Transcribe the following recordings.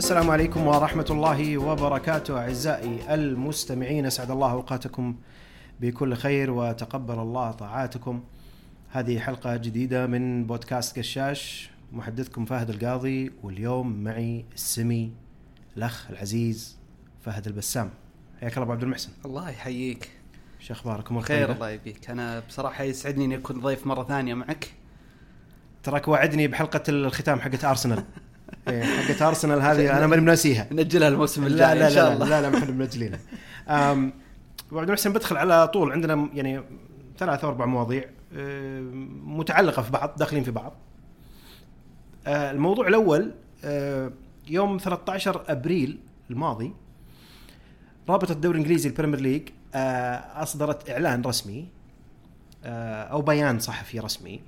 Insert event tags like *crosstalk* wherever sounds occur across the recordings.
السلام عليكم ورحمة الله وبركاته أعزائي المستمعين أسعد الله أوقاتكم بكل خير وتقبل الله طاعاتكم. هذه حلقة جديدة من بودكاست قشاش محدثكم فهد القاضي واليوم معي السمي الأخ العزيز فهد البسام. حياك الله أبو عبد المحسن. الله يحييك. شو أخباركم؟ خير الله يبيك. أنا بصراحة يسعدني إني أكون ضيف مرة ثانية معك. تراك واعدني بحلقة الختام حقت أرسنال *laughs* حقت ارسنال هذه *laughs* أنا ماني مناسيها. نجلها الموسم لا الجاي لا إن شاء لا الله. لا لا ما إحنا منجلينها. أم، ابو عبد المحسن بدخل على طول عندنا يعني ثلاث أو أربع مواضيع أم، متعلقة في بعض داخلين في بعض. أه، الموضوع الأول أه، يوم 13 أبريل الماضي رابطة الدوري الإنجليزي ال Premier League أه، أصدرت إعلان رسمي أو بيان صحفي رسمي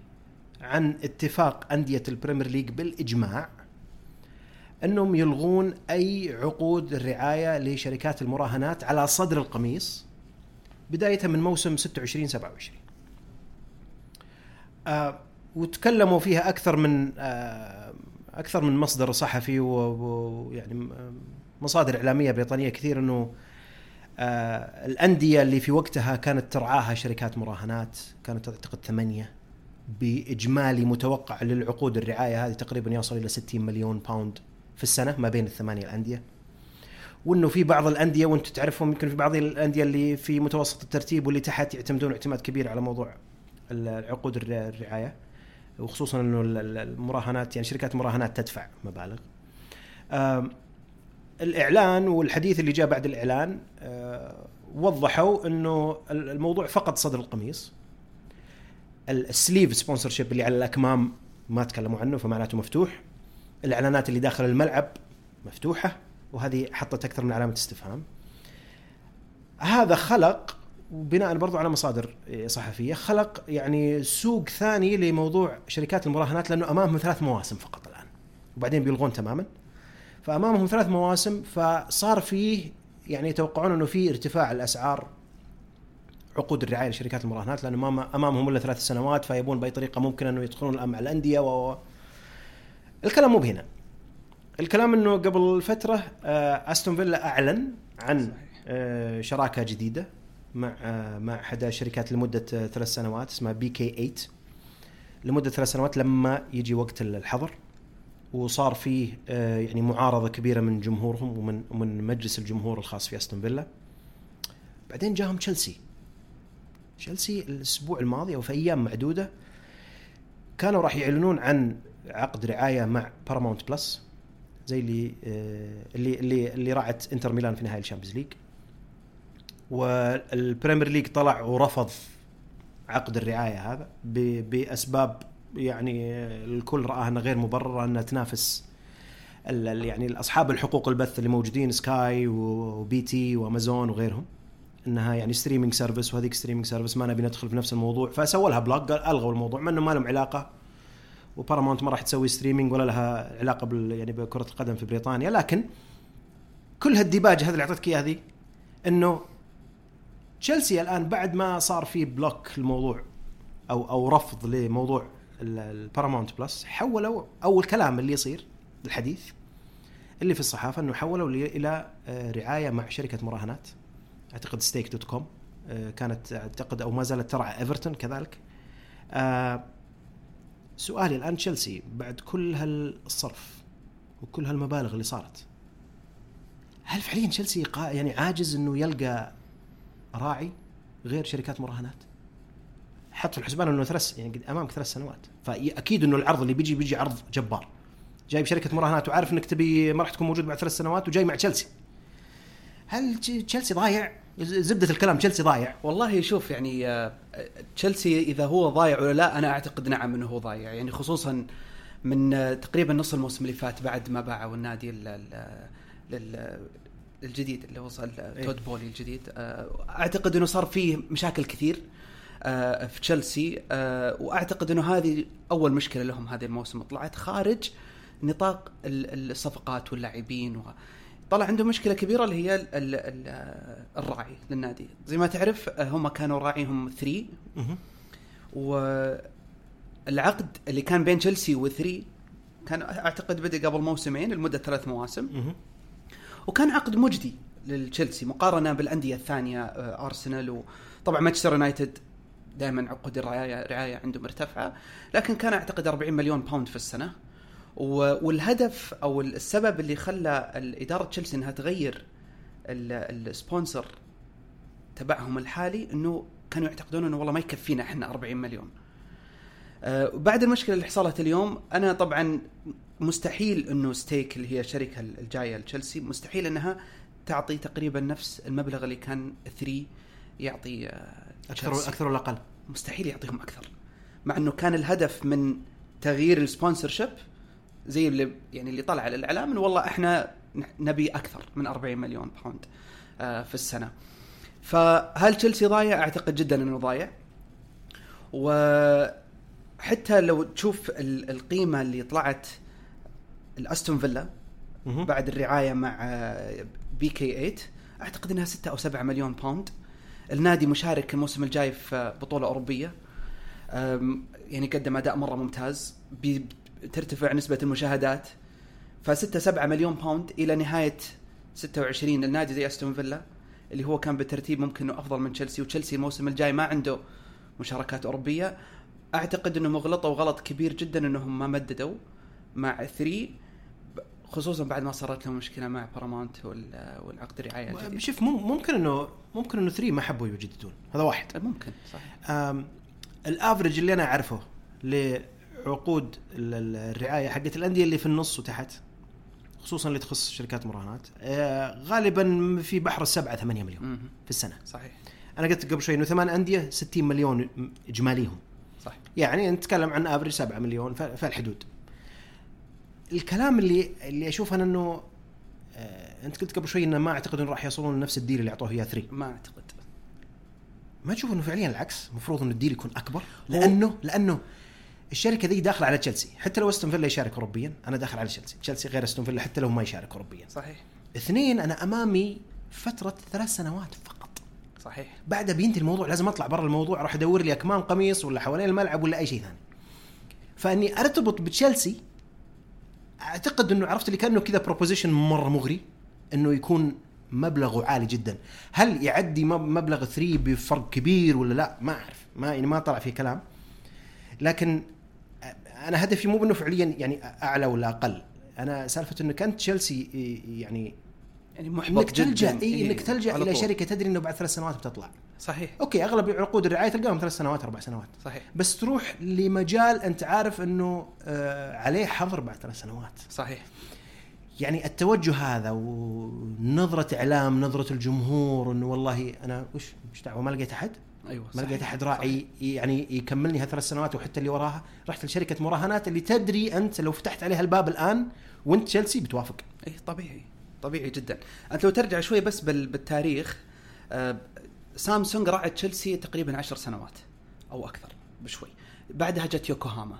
عن اتفاق أندية ال Premier League بالإجماع. أنهم يلغون أي عقود الرعاية لشركات المراهنات على صدر القميص بداية من موسم 26 27 آه وتكلموا فيها أكثر من آه أكثر من مصدر صحفي ويعني مصادر إعلامية بريطانية كثير إنه آه الأندية اللي في وقتها كانت ترعاها شركات مراهنات كانت اعتقد ثمانية بإجمالي متوقع للعقود الرعاية هذه تقريبا يوصل إلى 60 مليون باوند في السنة ما بين الثمانية الأندية وإنه في بعض الأندية وانت تعرفهم يمكن في بعض الأندية اللي في متوسط الترتيب واللي تحت يعتمدون اعتماد كبير على موضوع العقود الر- الرعاية وخصوصا إنه ال- ال- المراهنات يعني شركات المراهنات تدفع مبالغ. الإعلان والحديث اللي جاء بعد الإعلان آه، وضحوا إنه ال- الموضوع فقط صدر القميص. ال- السليف سبونسرشيب اللي على الأكمام ما تكلموا عنه فمعناته مفتوح. الإعلانات اللي داخل الملعب مفتوحة وهذه حطت أكثر من علامة استفهام. هذا خلق وبناء برضو على مصادر صحفية خلق يعني سوق ثاني لموضوع شركات المراهنات لأنه أمامهم ثلاث مواسم فقط الآن وبعدين بيلغون تماما فأمامهم ثلاث مواسم فصار فيه يعني يتوقعون أنه في ارتفاع الأسعار عقود الرعاية لشركات المراهنات لأنه ما أمامهم إلا ثلاث سنوات فيبون بأي طريقة ممكن أنه يدخلون الان مع الأندية و الكلام مو بهنا. الكلام إنه قبل فترة آه، أستون فيلا أعلن عن آه، شراكة جديدة مع آه، مع احدى الشركات لمدة ثلاث سنوات اسمها بي كي 8 لمدة ثلاث سنوات لما يجي وقت الحظر وصار فيه يعني معارضة كبيرة من جمهورهم ومن ومن مجلس الجمهور الخاص في أستون فيلا. بعدين جاهم تشيلسي. تشيلسي الأسبوع الماضي أو في أيام معدودة كانوا راح يعلنون عن عقد رعاية مع بارامونت بلس زي اللي آه، اللي اللي اللي راعت انتر ميلان في نهائي ال Champions League وال Premier League طلع ورفض عقد الرعاية هذا بأسباب يعني الكل رآها إنها غير مبررة إنها تنافس يعني اصحاب الحقوق البث اللي موجودين سكاي وبي تي وأمازون وغيرهم إنها يعني streaming service وهذيك streaming service ما نبي ندخل في نفس الموضوع. فسووا لها قال ألغوا الموضوع مع إنه ما لهم علاقة وبارامونت ما راح تسوي streaming ولا لها علاقة بال يعني بكرة القدم في بريطانيا. لكن كل هالديباجه هذه اللي أعطيتك اياها هذه إنه تشيلسي الآن بعد ما صار في block الموضوع أو أو رفض لموضوع البارامونت بلس حولوا أو الكلام اللي يصير الحديث اللي في الصحافة إنه حولوا إلى آه، رعاية مع شركة مراهنات أعتقد Stake dot com كانت أعتقد أو ما زالت ترعى ايفرتون كذلك. آه، سؤالي الآن تشيلسي بعد كل هالصرف وكل هالمبالغ اللي صارت هل فعليا تشيلسي يعني عاجز إنه يلقى راعي غير شركات مراهنات؟ حط في الحسبان إنه ثلاث يعني أمامك ثلاث سنوات فأكيد إنه العرض اللي بيجي بيجي عرض جبار جايب شركة مراهنات وعارف إنك تبي ما راح تكون موجود بعد ثلاث سنوات وجاي مع تشيلسي هل تش- تشيلسي ضايع؟ زبدة الكلام تشيلسي ضايع والله شوف يعني آه، تشيلسي إذا هو ضايع ولا لا أنا أعتقد نعم إنه هو ضايع. يعني خصوصا من تقريبا نص الموسم اللي فات بعد ما باعوا النادي لل الجديد اللي وصل إيه. تود بولي الجديد. آه، أعتقد إنه صار فيه مشاكل كثير آه، في تشيلسي. آه، وأعتقد إنه هذه أول مشكلة لهم هذه الموسم. طلعت خارج نطاق ال- الصفقات واللاعبين و... طلع عندهم مشكلة كبيرة اللي هي ال ال ال الراعي للنادي زي ما تعرف هم كانوا راعيهم 3 مهم. والعقد اللي كان بين تشيلسي و3 كان أعتقد بدأ قبل موسمين لمدة ثلاث مواسم. وكان عقد مجدي للتشيلسي مقارنة بالأندية الثانية ارسنال وطبعا مانشستر يونايتد دائما عقود الرعايه رعاية عنده مرتفعه لكن كان أعتقد 40 مليون pound في السنة والهدف أو السبب اللي خلى اداره تشيلسي إنها تغير ال- ال sponsor تبعهم الحالي إنه كانوا يعتقدون إنه والله ما يكفينا إحنا 40 مليون. آه، بعد المشكلة اللي حصلت اليوم أنا طبعا مستحيل إنه Stake اللي هي الشركة الجاية لتشيلسي مستحيل إنها تعطي تقريبا نفس المبلغ اللي كان 3 يعطي آه، أكثر تشيلسي. أكثر ولا أقل مستحيل يعطيهم أكثر مع إنه كان الهدف من تغيير ال sponsorship زي اللي يعني اللي طلع على الإعلام إنه والله إحنا نبي أكثر من 40 مليون pound آه، في السنة. فهل تشيلسي ضايع؟ أعتقد جدا إنه ضايع. وحتى لو تشوف ال- القيمة اللي طلعت الأستون فيلا. بعد الرعاية مع BK8 أعتقد إنها 6 أو 7 مليون pound النادي مشارك الموسم الجاي في بطولة أوروبية. يعني قدم أداء مرة ممتاز. ترتفع نسبة المشاهدات ف 6 7 مليون pound إلى نهاية 26 النادي زي أستون فيلا اللي هو كان بالترتيب ممكن إنه أفضل من تشيلسي وتشيلسي الموسم الجاي ما عنده مشاركات أوروبية. أعتقد انهم غلطوا غلط كبير جدا إنهم ما مددوا مع 3 خصوصا بعد ما صارت لهم مشكلة مع بارامونت وال- والعقد الرعاية الجديد شوف مم- ممكن إنه ممكن إنه 3 ما حبوا يجددون هذا واحد. ممكن أم، الافرج اللي أنا أعرفه ال- الرعاية حقت الأندية اللي في النص وتحت خصوصا اللي تخص شركات مراهنات. آه، غالبا في بحر السبعة 8 مليون. في السنة. صحيح. أنا قلت قبل شوي إنه ثمان أندية 60 مليون إجماليهم. صح يعني نتكلم عن افرج 7 مليون في الحدود الكلام اللي اللي أشوف أنا إنه آه، أنت قلت قبل شوي انه ما أعتقد إنه راح يوصلون لنفس الديل اللي أعطوه اياه 3 ما أعتقد. ما تشوف إنه فعليا العكس؟ المفروض إنه ال deal يكون أكبر؟ لأنه لأنه الشركة ذي داخلة على تشيلسي. حتى لو أستون فيلا يشارك اوروبيا أنا داخل على تشيلسي. تشيلسي غير أستون فيلا حتى لو ما يشارك اوروبيا. صحيح. اثنين أنا أمامي فترة ثلاث سنوات فقط. صحيح. بعدها بينتهي الموضوع لازم أطلع برا الموضوع أروح أدور لي أكمام قميص ولا حوالين الملعب ولا أي شيء ثاني. فإني أرتبط بتشيلسي أعتقد إنه عرفت اللي كأنه كذا proposition مرة مغري إنه يكون مبلغه عالي جدا. هل يعدي مب- مبلغ 3 بفرق كبير ولا لا؟ ما أعرف. ما يعني ما طلع فيه كلام. لكن أنا هدفي مو بأنه فعليا يعني أعلى ولا أقل. أنا سالفة أنه كانت تشيلسي يعني يعني محبط إنك تلجأ إي إنك تلجأ إلى. شركة تدري إنه بعد ثلاث سنوات بتطلع. صحيح. أوكي أغلب عقود الرعاية تلقاهم ثلاث سنوات أربع سنوات. صحيح. بس تروح لمجال أنت عارف إنه آه عليه حظر بعد ثلاث سنوات. صحيح. يعني التوجه هذا ونظرة إعلام نظرة الجمهور إنه والله أنا وش وش دعوة ما لقيت أحد؟ أيوه ما. لقيت أحد راعي يعني يكملني هالثلاث سنوات وحتى اللي وراها رحت لشركة مراهنات اللي تدري أنت لو فتحت عليها الباب الآن وأنت تشيلسي بتوافق. اي طبيعي طبيعي جدا. أنت لو ترجع شوي بس بال... بالتاريخ آه سامسونج راعت تشيلسي تقريبا عشر سنوات أو أكثر بشوي. بعدها جت يوكوهاما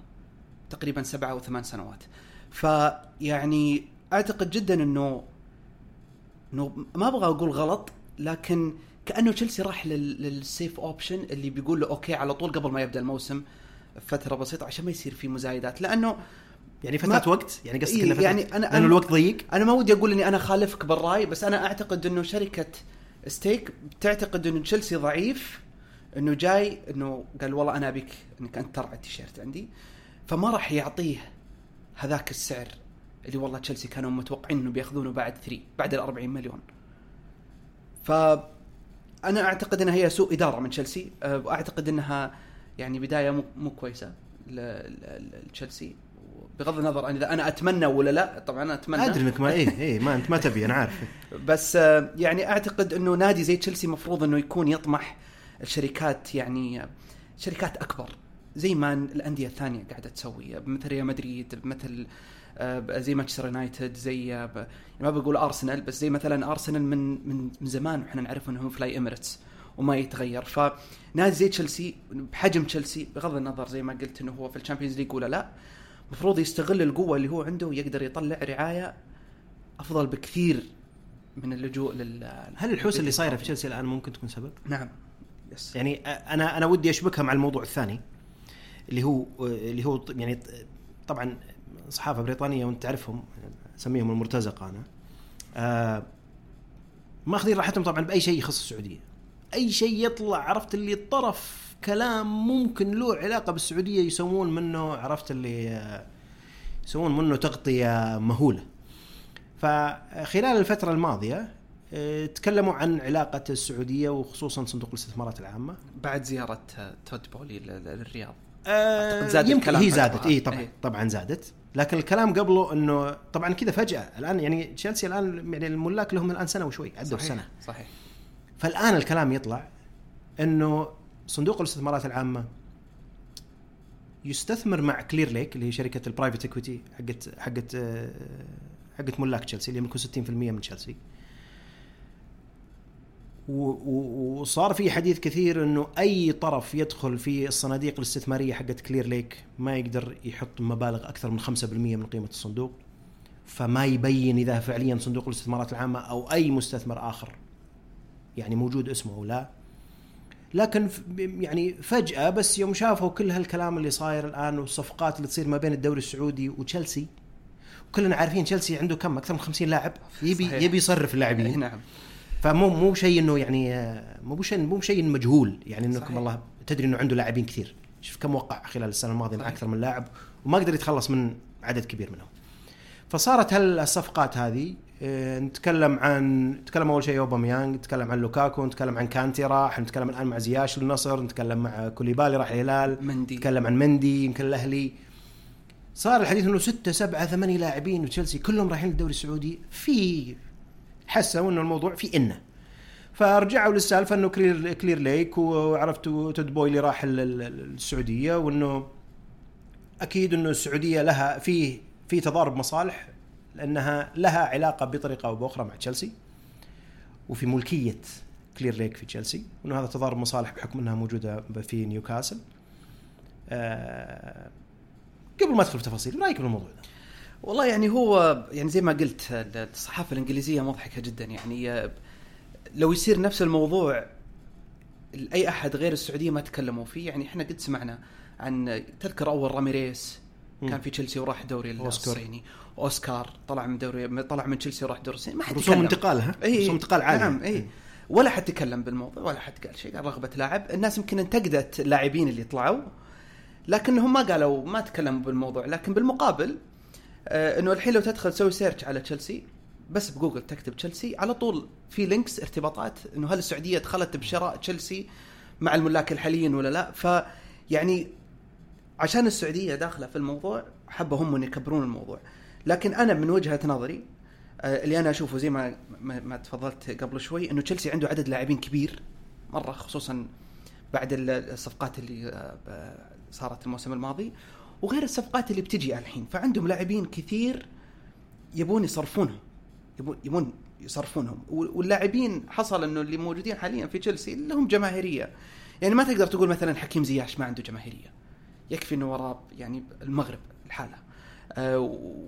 تقريبا سبعة أو ثمان سنوات. فيعني أعتقد جدا انه إنه ما أبغى أقول غلط لكن كأنه تشيلسي راح لل... لل safe option اللي بيقول له okay على طول قبل ما يبدأ الموسم فترة بسيطة عشان ما يصير في مزايدات. لأنه يعني فترة وقت؟ يعني قصدك إيه، فتره يعني أنا- لأنه الوقت ضيق؟ أنا ما ودي أقول إني أنا خالفك بالرأي بس أنا أعتقد إنه شركة Stake تعتقد إنه تشيلسي ضعيف إنه جاي إنه قال والله أنا أبيك إنك أنت ترعى التيشيرت عندي فما راح يعطيه هذاك السعر اللي والله تشيلسي كانوا متوقعين إنه بيأخذونه بعد 3 بعد ال 40 مليون. ف أنا أعتقد إنها هي سوء إدارة من تشيلسي أه، وأعتقد إنها يعني بداية مو مو كويسة لتشيلسي بغض النظر عن إذا أنا أتمنى ولا لا طبعا أنا أتمنى. أدري إنك ما إيه إيه ما أنت ما تبي أنا عارف. بس آه، يعني أعتقد إنه نادي زي تشيلسي مفروض إنه يكون يطمح الشركات يعني آه، شركات أكبر زي ما الأندية الثانية قاعدة تسوي مثل ريال مدريد مثل آه، زي مانشستر يونايتد زي آه، ب- ما بقول ارسنال بس زي مثلا ارسنال من من من زمان وإحنا نعرف إنهم Fly Emirates وما يتغير. فنادي زي تشيلسي بحجم تشيلسي بغض النظر زي ما قلت إنه هو في ال Champions League ولا لا المفروض يستغل القوة اللي هو عنده ويقدر يطلع رعاية أفضل بكثير من اللجوء لل هل الحوسه اللي صايرة في تشيلسي الآن ممكن تكون سبب؟ نعم. يس يعني أنا أنا ودي أشبكها مع الموضوع الثاني اللي هو اللي هو يعني طبعا صحافة بريطانية وانت تعرفهم اسميهم المرتزقة أنا. آه ماخذين راحتهم طبعا بأي شيء يخص السعودية. أي شيء يطلع عرفت اللي طرف كلام ممكن له علاقة بالسعودية يسوون منه عرفت اللي آه، يسوون منه تغطية مهولة. فخلال الفترة الماضية آه، تكلموا عن علاقة السعودية وخصوصا صندوق الاستثمارات العامة. بعد زيارة آه، تود بولي لل- للرياض. آه أعتقد زاد يمكن هي زادت. اي طبعا. إيه. طبعا زادت. لكن الكلام قبله إنه طبعا كذا فجأة الآن يعني تشيلسي الآن يعني الملاك لهم الآن سنة وشوي عدوا صحيح السنة صحيح. فالآن الكلام يطلع إنه صندوق الاستثمارات العامة يستثمر مع Clearlake اللي هي شركة ال private equity حقت حقت آه، حقت ملاك تشيلسي اللي يملكوا 60% من تشيلسي. وصار في حديث كثير إنه أي طرف يدخل في الصناديق الاستثمارية حقت Clearlake ما يقدر يحط مبالغ أكثر من 5% من قيمة الصندوق فما يبين إذا فعليا صندوق الاستثمارات العامة أو أي مستثمر آخر. يعني موجود اسمه أو لا. لكن يعني فجأة بس يوم شافوا كل هالكلام اللي صاير الآن والصفقات اللي تصير ما بين الدوري السعودي وتشيلسي وكلنا عارفين تشيلسي عنده كم؟ أكثر من 50 لاعب. يبي صحيح. يبي يصرف إيه، اللاعبين. نعم. فمو مو شيء إنه يعني مو شيء مو شيء مجهول يعني إنكم. والله تدري إنه عنده لاعبين كثير شوف كم وقع خلال السنة الماضية مع. أكثر من لاعب وما قدر يتخلص من عدد كبير منهم فصارت هالصفقات هذه آه، نتكلم عن نتكلم أول شيء أوباميانج نتكلم عن لوكاكو نتكلم عن كانتي راح نتكلم الان مع زياش للنصر نتكلم مع كوليبالي راح الهلال مندي نتكلم عن مندي يمكن الأهلي صار الحديث إنه ستة سبعة ثمانية لاعبين وتشيلسي كلهم رايحين للدوري السعودي في حسوا إنه الموضوع في إنه فرجعوا للسالفة إنه Clear Clearlake وعرفت تود بويلي راح ال- ال- السعودية وإنه أكيد إنه السعودية لها في في تضارب مصالح لأنها لها علاقة بطريقة أو بأخرى مع تشيلسي وفي ملكية Clearlake في تشيلسي وإنه هذا تضارب مصالح بحكم إنها موجودة في نيوكاسل آه قبل ما أدخل في تفاصيل رأيك بالموضوع ده؟ والله يعني هو يعني زي ما قلت الصحافة الإنجليزية مضحكة جدا. يعني لو يصير نفس الموضوع أي أحد غير السعودية ما تكلموا فيه يعني إحنا قد سمعنا عن تذكر أول راميريس كان في تشيلسي وراح أوسكار. الصيني. أوسكار طلع من دوري طلع من تشيلسي وراح الدوري الصيني. ما حد رسوم تكلم. انتقالها اي رسوم انتقال عاليه نعم اي ولا حد تكلم بالموضوع ولا حد قال شيء قال رغبة لاعب. الناس يمكن انتقدت اللاعبين اللي طلعوا لكنهم ما قالوا ما تكلموا بالموضوع. لكن بالمقابل إنه الحين لو تدخل تسوي search على تشيلسي بس بجوجل تكتب تشيلسي على طول في links ارتباطات إنه هل السعودية دخلت بشراء تشيلسي مع الملاك الحاليين ولا لا؟ فيعني عشان السعودية داخلة في الموضوع حبوا هم يكبرون الموضوع. لكن أنا من وجهة نظري آه، اللي أنا أشوفه زي ما ما, تفضلت قبل شوي إنه تشيلسي عنده عدد لاعبين كبير مرة خصوصا بعد ال- الصفقات اللي آه، صارت الموسم الماضي. وغير الصفقات اللي بتجي الحين. فعندهم لاعبين كثير يبون يصرفونهم. يبون يصرفونهم. وال- واللاعبين حصل إنه اللي موجودين حاليا في تشيلسي لهم جماهيرية. يعني ما تقدر تقول مثلا حكيم زياش ما عنده جماهيرية. يكفي إنه وراه يعني المغرب الحالة. آه،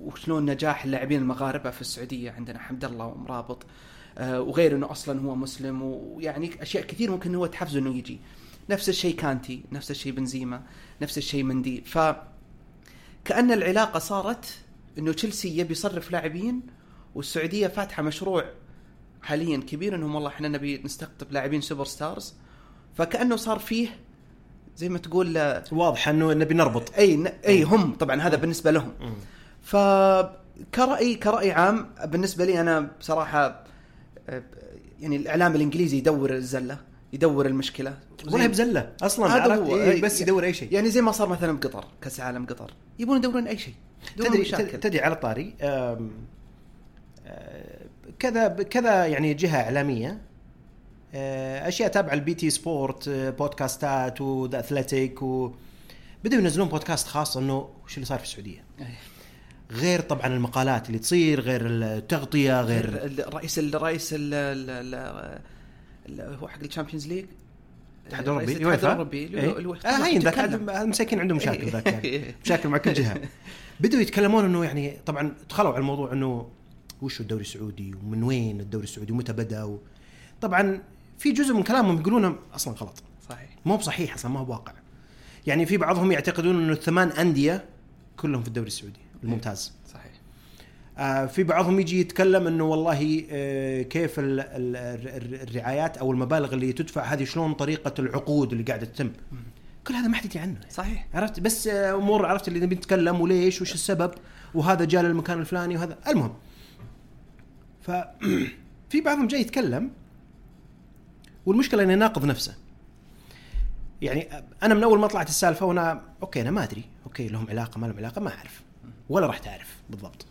وشلون نجاح اللاعبين المغاربة في السعودية عندنا حمد الله ومرابط. آه، وغير إنه أصلا هو مسلم. ويعني أشياء كثير ممكن هو تحفزه إنه يجي. نفس الشيء كانتي نفس الشيء بنزيما نفس الشيء مندي. ف كأن العلاقة صارت إنه تشيلسي يبي يصرف لاعبين والسعودية فاتحة مشروع حاليا كبير إنهم والله إحنا نبي نستقطب لاعبين superstars. فكأنه صار فيه زي ما تقول آه، واضح إنه نبي نربط. أي ن- أي هم طبعا هذا بالنسبة لهم. ف كرأي كرأي عام بالنسبة لي أنا بصراحة آه، يعني الإعلام الإنجليزي يدور الزلة. يدور المشكلة ولا بزلة أصلا هذا؟ هو. إيه إيه، بس يدور أي شيء يعني زي ما صار مثلا بقطر كأس العالم قطر يبون يدورون أي شيء تدري مشاكل. تدري على طاري آه، كذا كذا يعني جهة إعلامية آه، أشياء تابعة ال BT Sport آه، بودكاستات و The Athletic و بدأوا ينزلون بودكاست خاص إنه وش اللي صار في السعودية أي. غير طبعا المقالات اللي تصير غير التغطية غير غير الرئيس هو حق ال Champions League. الاتحاد الاوروبي الاتحاد الاوروبي إيه؟ آه هين ذاك المساكين عندهم مشاكل إيه. ذاك يعني. *laughs* مشاكل مع كل جهة. *laughs* بدوا يتكلمون إنه يعني طبعا دخلوا على الموضوع إنه وش الدوري السعودي ومن وين الدوري السعودي ومتى بدأ و... طبعا في جزء من كلامهم يقولونه أصلا غلط. صحيح. مو بصحيح أصلا ما هو واقع. يعني في بعضهم يعتقدون إنه الثمان أندية كلهم في الدوري السعودي الممتاز. آه، في بعضهم يجي يتكلم إنه والله آه، كيف ال- ال- الر- الرعايات أو المبالغ اللي تدفع هذه شلون طريقة العقود اللي قاعدة تتم. كل هذا ما حد يدري عنه. صحيح. عرفت؟ بس آه، أمور عرفت اللي نبي نتكلم وليش وش السبب وهذا جاء للمكان الفلاني وهذا. المهم ف *clears throat* في بعضهم جاي يتكلم والمشكلة إنه يناقض نفسه. يعني أنا من أول ما طلعت السالفة وأنا okay أنا ما أدري. okay لهم علاقة ما لهم علاقة ما أعرف. ولا راح تعرف بالضبط.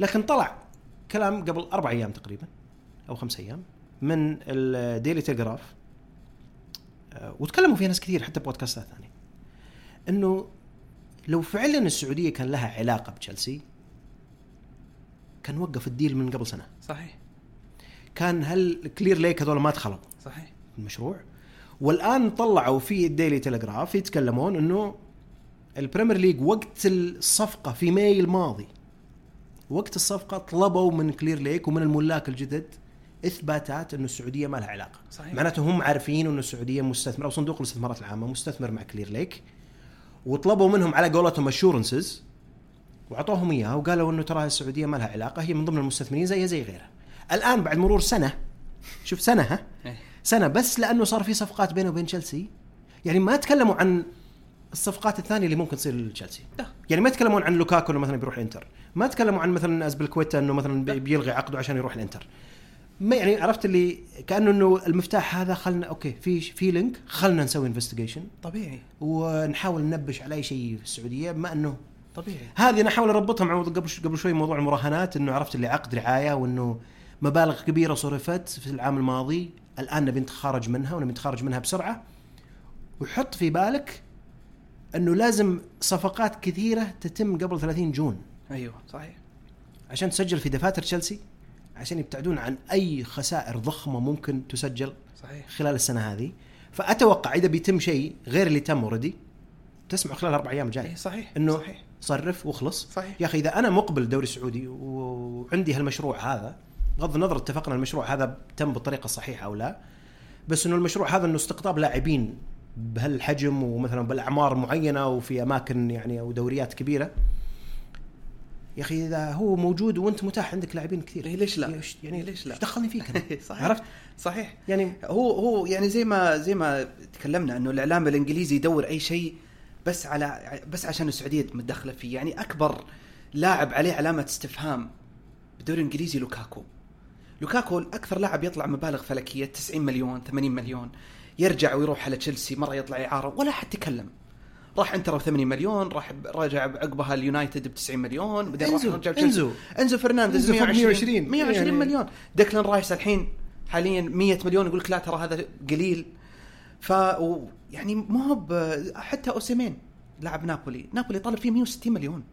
لكن طلع كلام قبل أربع أيام تقريبا أو خمس أيام من ال Daily Telegraph آه، وتكلموا فيها ناس كثير حتى بودكاستات ثانية إنه لو فعلا السعودية كان لها علاقة بتشيلسي كان وقف ال deal من قبل سنة. صحيح. كان هل Clearlake هذول ما دخلوا؟ صحيح. المشروع. والآن طلعوا في ال Daily Telegraph يتكلمون إنه ال Premier League وقت الصفقة في ماي الماضي وقت الصفقة طلبوا من Clearlake ومن الملاك الجدد إثباتات انه السعودية ما لها علاقة صحيح. معناته هم عارفين انه السعودية مستثمر أو صندوق الاستثمارات العامة مستثمر مع Clearlake وطلبوا منهم على قولتهم assurances واعطوهم إياها وقالوا إنه ترى السعودية ما لها علاقة هي من ضمن المستثمرين زيها زي غيرها الآن بعد مرور سنة شوف سنة ها إيه. سنة بس لأنه صار في صفقات بينه وبين تشيلسي يعني ما تكلموا عن الصفقات الثانية اللي ممكن تصير لتشيلسي. يعني ما يتكلمون عن لوكاكو إنه مثلا بيروح الانتر ما تكلموا عن مثلا أزبلكويتا إنه مثلا بي- لا. بيلغي عقده عشان يروح الإنتر. ما يعني عرفت اللي كأنه إنه المفتاح هذا خلنا okay في في link خلنا نسوي investigation طبيعي. ونحاول ننبش على أي شيء في السعودية بما إنه طبيعي. هذه أنا أحاول أربطها مع قبل قبل شوي موضوع المراهنات إنه عرفت اللي عقد رعاية وإنه مبالغ كبيرة صرفت في العام الماضي. الآن نبي نتخارج منها ونبي نتخارج منها بسرعة. وحط في بالك أنه لازم صفقات كثيرة تتم قبل 30 June. أيوه صحيح. عشان تسجل في دفاتر تشيلسي عشان يبتعدون عن أي خسائر ضخمة ممكن تسجل صحيح. خلال السنة هذه. فأتوقع إذا بيتم شيء غير اللي تم already تسمع خلال أربع أيام الجايه اي صحيح إنه صحيح. صرف واخلص. صحيح. يا أخي إذا أنا مقبل الدوري السعودي وعندي هالمشروع هذا بغض النظر اتفقنا المشروع هذا تم بالطريقة الصحيحة أو لا بس إنه المشروع هذا إنه استقطاب لاعبين بهالحجم ومثلا بالأعمار معينة وفي أماكن يعني أو دوريات كبيرة. يا أخي إذا هو موجود وأنت متاح عندك لاعبين كثير. إيه ليش لا؟ يعني ليش لا؟ دخلني فيك أنا؟ *laughs* صحيح *laughs* عرفت؟ صحيح. يعني هو هو يعني زي ما زي ما تكلمنا إنه الإعلام الإنجليزي يدور أي شيء بس على بس عشان السعودية متدخلة فيه. يعني أكبر لاعب عليه علامة استفهام بالدوري الإنجليزي لوكاكو. لوكاكو أكثر لاعب يطلع مبالغ فلكية 90 مليون 80 مليون. يرجع ويروح على تشيلسي مرة يطلع إعارة ولا حد تكلم راح إنتر ب 80 مليون راح رجع عقبها اليونايتد ب 90 مليون بعدين راح رجع. إنزو. إنزو فرنانديز إنزو فوق 120 120 120 يعني- مليون. ديكلان رايس الحين حاليا 100 مليون يقول لك لا ترى هذا قليل. ف يعني ما هو حتى أوسيمين لاعب نابولي نابولي طالب فيه 160 مليون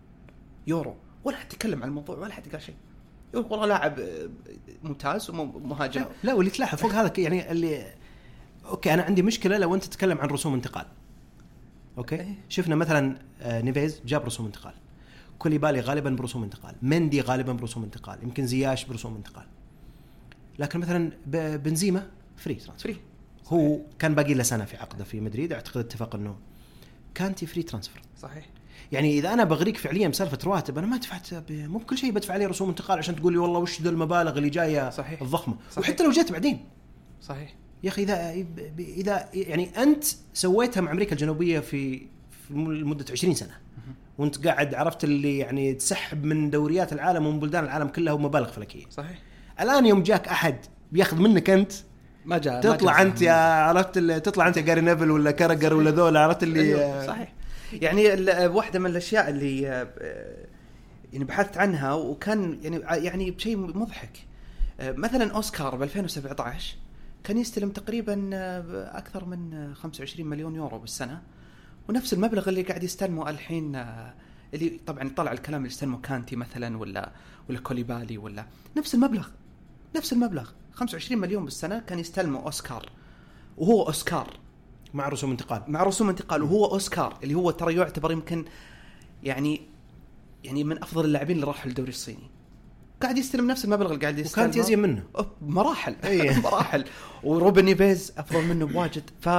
يورو. ولا حد يتكلم عن الموضوع ولا حد قال شيء. والله لاعب ممتاز ومهاجم. لا, لا واللي تلاحظ فوق هذا يعني اللي okay أنا عندي مشكلة لو أنت تتكلم عن رسوم انتقال. okay؟ إيه. شفنا مثلا آه، نيفيز جاب رسوم انتقال. كوليبالي غالبا برسوم انتقال. مندي غالبا برسوم انتقال. يمكن زياش برسوم انتقال. لكن مثلا بنزيما free transfer. free. هو كان باقي له سنة في عقده في مدريد. أعتقد اتفق إنه كانتي free transfer. صحيح. يعني إذا أنا بغريك فعليا بسالفة رواتب أنا ما دفعت مو بكل شيء بدفع عليه رسوم انتقال عشان تقول لي والله وش ذا المبالغ اللي جاية صحيح. الضخمة. صحيح. وحتى لو جت بعدين. صحيح. يا أخي إذا إذا يعني أنت سويتها مع أمريكا الجنوبية في في لمده 20 سنة. وأنت قاعد عرفت اللي يعني تسحب من دوريات العالم ومن بلدان العالم كلها ومبالغ فلكية. صحيح. الآن يوم جاك أحد بياخذ منك أنت ما جاء ما تطلع جاء أنت يا عرفت اللي تطلع أنت يا جاري نيفل ولا كاراجر ولا ذولا عرفت اللي أيوة، صحيح. يعني واحدة من الأشياء اللي آه، يعني بحثت عنها وكان يعني يعني بشيء مضحك. آه، مثلا أوسكار ب 2017 كان يستلم تقريبا آه، أكثر من آه، 25 مليون يورو بالسنة. ونفس المبلغ اللي قاعد يستلمه الحين آه، اللي طبعا طلع الكلام اللي استلمه كانتي مثلا ولا ولا كوليبالي ولا نفس المبلغ نفس المبلغ 25 مليون بالسنة كان يستلمه أوسكار. وهو أوسكار. مع رسوم انتقال. مع رسوم انتقال. وهو أوسكار اللي هو ترى يعتبر يمكن يعني يعني من أفضل اللاعبين اللي راحوا الدوري الصيني. قاعد يستلم نفس المبلغ اللي قاعد يستلمه. وكانتي أزين منه. مراحل. إيه. *laughs* مراحل. وروبن نيفيز أفضل منه بواجد. ف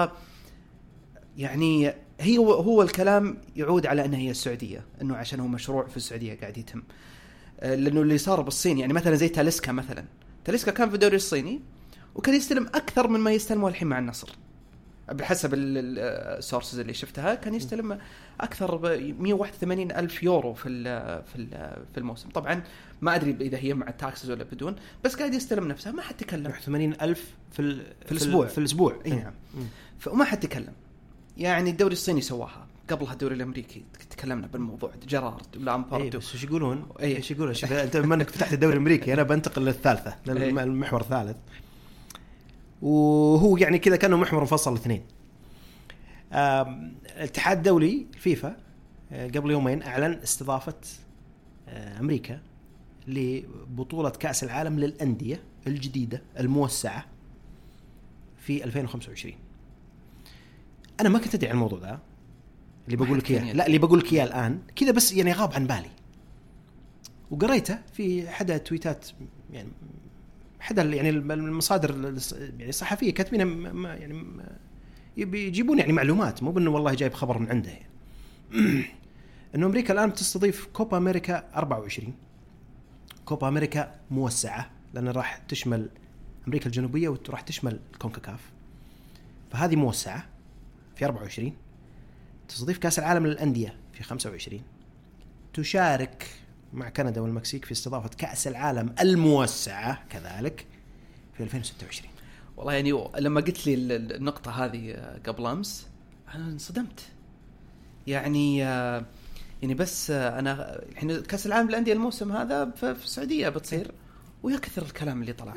يعني هي هو, الكلام يعود على إنها هي السعودية إنه عشان هو مشروع في السعودية قاعد يتم. آه، لأنه اللي صار بالصين يعني مثلا زي تاليسكا مثلا. تاليسكا كان في الدوري الصيني وكان يستلم أكثر من ما يستلمه الحين مع النصر. بحسب ال sources اللي شفتها كان يستلم أكثر ب 181 ألف يورو في ال في ال في الموسم طبعا ما أدري إذا هي مع ال taxes ولا بدون بس قاعد يستلم نفسها ما حد تكلم 81 ألف في ال- في الأسبوع. في الأسبوع اي نعم فما حد تكلم يعني الدوري الصيني سواها قبلها الدوري الأمريكي تكلمنا بالموضوع جيرارد اي لامبارد بس إيش يقولون؟ إيه. إيش يقولون؟ أنت بما إنك فتحت الدوري الأمريكي أنا بنتقل للثالثة إيه. للمحور الثالث وهو يعني كذا كانه محور مفصل الاثنين. الاتحاد الدولي فيفا آه، قبل يومين أعلن استضافة آه، أمريكا لبطولة كأس العالم للأندية الجديدة الموسعة في 2025 أنا ما كنت أدري عن الموضوع ذا اللي بقول لك إياه. لا. اللي بقول لك إياه الآن. كذا بس يعني غاب عن بالي. وقريته في احدى تويتات يعني احدى يعني المصادر يعني الصحفية كاتبينها يعني يجيبون يعني معلومات مو بأنه والله جايب خبر من عنده. يعني. *clears throat* إنه أمريكا الآن بتستضيف كوبا أمريكا 24 كوبا أمريكا موسعة لأن راح تشمل أمريكا الجنوبية وراح تشمل الكونكاكاف فهذه موسعة في 24 تستضيف كأس العالم للأندية في 25 تشارك مع كندا والمكسيك في استضافة كأس العالم الموسعة كذلك في 2026 والله يعني لما قلت لي ال- ال- النقطة هذه آه، قبل أمس أنا انصدمت. يعني آه، يعني بس آه، أنا الحين كأس العالم للأندية الموسم هذا في السعودية بتصير ويا كثر الكلام اللي طلع.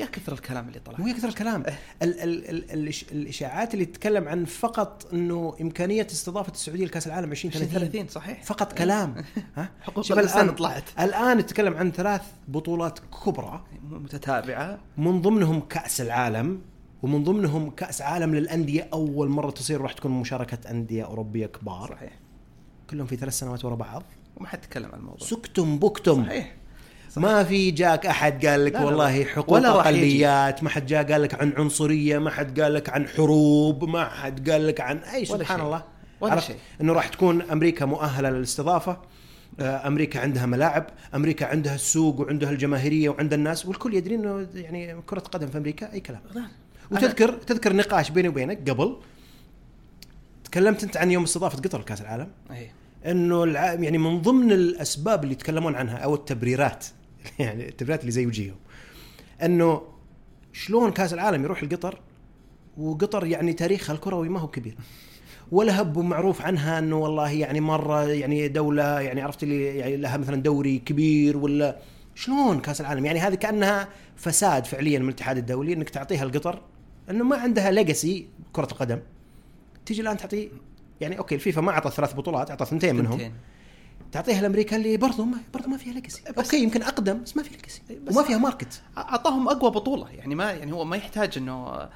يا كثر الكلام اللي طلع. مو يكثر الكلام. ال ال ال الإش- الإشاعات اللي تتكلم عن فقط إنه إمكانية استضافة السعودية لكأس العالم 2030 30 صحيح. فقط كلام. ها؟ *laughs* حقوق شوف الإنسان الآن طلعت. الآن نتكلم عن ثلاث بطولات كبرى. متتابعة. من ضمنهم كأس العالم ومن ضمنهم كأس عالم للأندية أول مرة تصير راح تكون مشاركة أندية أوروبية كبار. صحيح. كلهم في ثلاث سنوات ورا بعض. وما حد تكلم عن الموضوع. سكتم بكتم. صحيح. ما في جاك أحد قال لك لا، والله لا. حقوق ولا. أقليات ما حد جاء قال لك عن عنصرية ما حد قال لك عن حروب ما حد قال لك عن أي ولا سبحان شيء. الله ولا؟ شيء. إنه راح تكون أمريكا مؤهلة للاستضافة آه، أمريكا عندها ملاعب أمريكا عندها السوق وعندها الجماهيرية وعندها الناس والكل يدري إنه يعني كرة قدم في أمريكا أي كلام وتذكر تذكر نقاش بيني وبينك قبل تكلمت أنت عن يوم استضافة قطر لكأس العالم اي إنه الع... يعني من ضمن الأسباب اللي يتكلمون عنها أو التبريرات *laughs* يعني التبريرات اللي زي وجيههم. إنه شلون كأس العالم يروح لقطر وقطر يعني تاريخها الكروي ما هو كبير. ولا هب معروف عنها إنه والله يعني مرة يعني دولة يعني عرفت اللي يعني لها مثلا دوري كبير ولا شلون كأس العالم؟ يعني هذه كأنها فساد فعليا من الاتحاد الدولي إنك تعطيها لقطر إنه ما عندها legacy كرة القدم. تيجي الآن تعطي يعني okay الفيفا ما اعطى ثلاث بطولات اعطى ثنتين منهم. تعطيها لأمريكا اللي برضو ما برضو ما فيها legacy أوكي يمكن أقدم بس ما في legacy بس- وما فيها market أعطاهم أقوى بطولة. يعني ما يعني هو ما يحتاج إنه